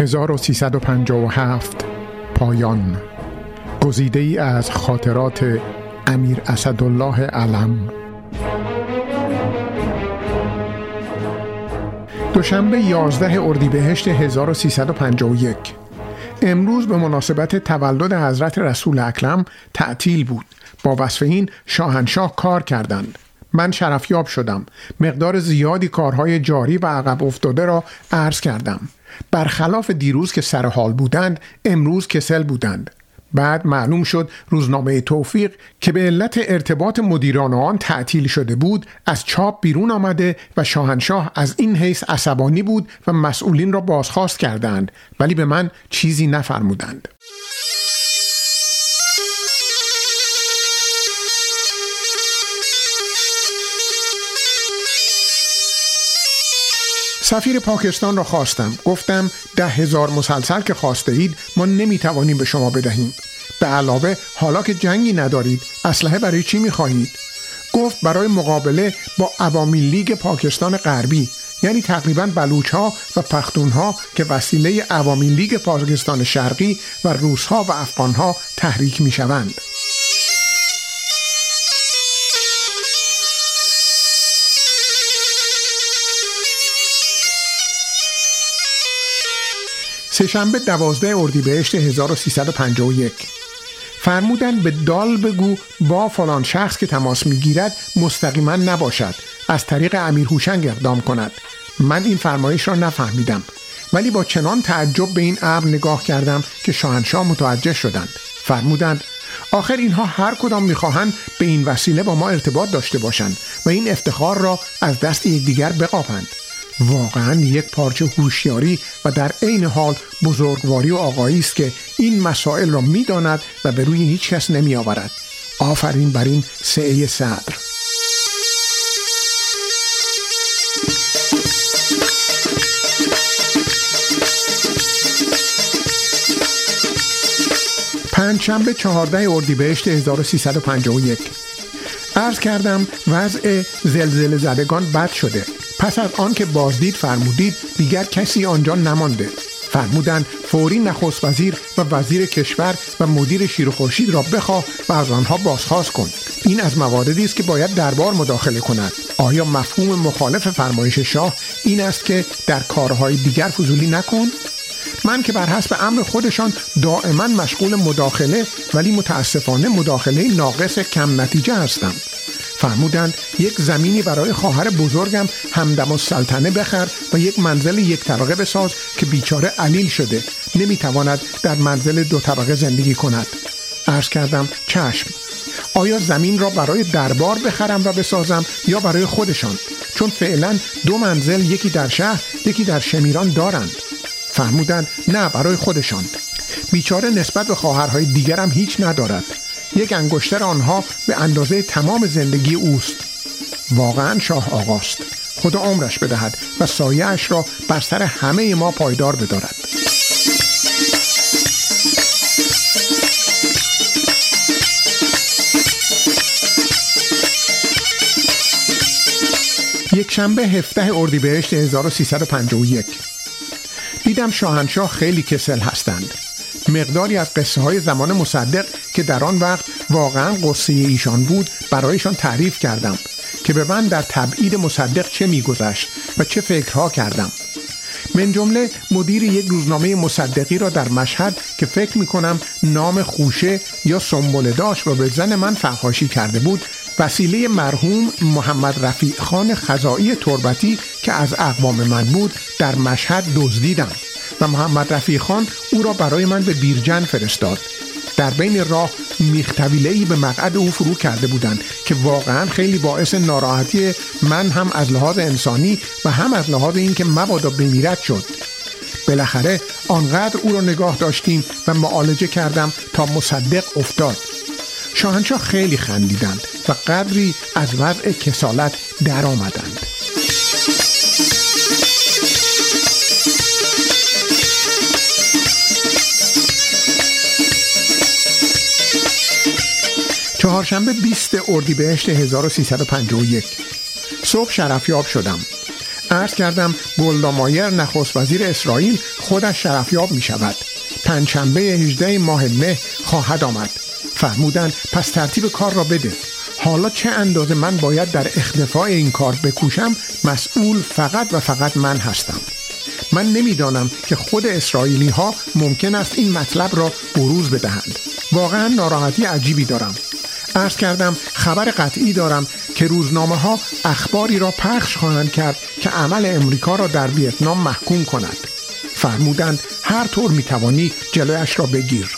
1357 پایان. گزیده ای از خاطرات امیر اسدالله علم. دوشنبه 11 اردیبهشت 1351 امروز به مناسبت تولد حضرت رسول اکرم تعطیل بود. با وصف این شاهنشاه کار کردند. من شرفیاب شدم. مقدار زیادی کارهای جاری و عقب افتاده را عرض کردم. برخلاف دیروز که سر حال بودند امروز کسل بودند. بعد معلوم شد روزنامه توفیق که به علت ارتباط مدیران آن تعطیل شده بود از چاپ بیرون آمده و شاهنشاه از این حیث عصبانی بود و مسئولین را بازخواست کردند ولی به من چیزی نفرمودند. سفیر پاکستان را خواستم. گفتم ده هزار مسلسل که خواسته اید ما نمی‌توانیم به شما بدهیم. به علاوه حالا که جنگی ندارید اسلحه برای چی می‌خواهید؟ گفت برای مقابله با عوامی لیگ پاکستان غربی یعنی تقریبا بلوچ ها و پختون ها که وسیله عوامی لیگ پاکستان شرقی و روس ها و افغان ها تحریک می شوند. سهشنبه دوازده اردیبهشت 1351 فرمودن به دال بگو با فلان شخص که تماس می‌گیرد مستقیما نباشد. از طریق امیر هوشنگ اقدام کند. من این فرمایش را نفهمیدم. ولی با چنان تعجب به این امر نگاه کردم که شاهنشاه متوجه شدند. فرمودند آخر اینها هر کدام می‌خواهند به این وسیله با ما ارتباط داشته باشند و این افتخار را از دست یکدیگر بقاپند. واقعا یک پارچه هوشیاری و در عین حال بزرگواری و آقایی است که این مسائل را می‌داند و به روی هیچ کس نمی آورد آفرین بر این سعه صدر پنجشنبه چهارده اردیبهشت 1351 عرض کردم وضع زلزله زدگان بد شده. پس از آن که بازدید فرمودید دیگر کسی آنجا نمانده. فرمودند فوری نخست وزیر و وزیر کشور و مدیر شیر و خورشید را بخواه و از آنها بازخواست کن. این از مواردی است که باید دربار مداخله کند. آیا مفهوم مخالف فرمایش شاه این است که در کارهای دیگر فضولی نکن؟ من که بر حسب امر خودشان دائما مشغول مداخله ولی متاسفانه مداخله ناقص کم نتیجه هستم. فرمودند یک زمینی برای خواهر بزرگم همدم سلطنه بخر و یک منزل یک طبقه بساز که بیچاره علیل شده نمی‌تواند در منزل دو طبقه زندگی کند. عرض کردم چشم. آیا زمین را برای دربار بخرم و بسازم یا برای خودشان؟ چون فعلا دو منزل یکی در شهر یکی در شمیران دارند. فرمودند نه برای خودشان. بیچاره نسبت به خواهرهای دیگرم هیچ ندارد. یک انگشتر آنها به اندازه تمام زندگی اوست. واقعا شاه آقاست. خدا عمرش بدهد و سایهاش را بر سر همه ما پایدار بدارد. یک شنبه هفته اردیبهشت 1351 دیدم شاهنشاه خیلی کسل هستند. مقداری از قصه های زمان مصدق که در آن وقت واقعا قصه ایشان بود برایشان تعریف کردم که به من در تبعید مصدق چه میگذشت و چه فکرها کردم. من جمله مدیر یک روزنامه مصدقی را در مشهد که فکر می کنم نام خوشه یا سنبله داشت و به زن من فحاشی کرده بود وسیله مرحوم محمد رفیع خان خزایی تربتی که از اقوام من بود در مشهد دزدیدم. و محمد رفیع خان او را برای من به بیرجن فرستاد. در بین راه میختویله به مقعد او فرو کرده بودند که واقعا خیلی باعث ناراحتی من هم از لحاظ انسانی و هم از لحاظ اینکه مبادا بمیرد شد. بالاخره آنقدر او را نگاه داشتیم و معالجه کردم تا مصدق افتاد. شاهنشاه خیلی خندیدند و قدری از وضع کسالت در چهارشنبه 20 اردیبهشت 1351 صبح شرفیاب شدم. عرض کردم گلدامایر نخست وزیر اسرائیل خودش شرفیاب می شود پنجشنبه 18 ماه مه خواهد آمد. فرمودن پس ترتیب کار را بده. حالا چه اندازه من باید در اختفاع این کار بکوشم مسئول فقط و فقط من هستم. من نمی‌دانم که خود اسرائیلی ها ممکن است این مطلب را بروز بدهند. واقعا ناراحتی عجیبی دارم. ارز کردم خبر قطعی دارم که روزنامه ها اخباری را پخش خواهند کرد که عمل امریکا را در ویتنام محکوم کند. فرمودند هر طور می‌توانی جلویش را بگیر.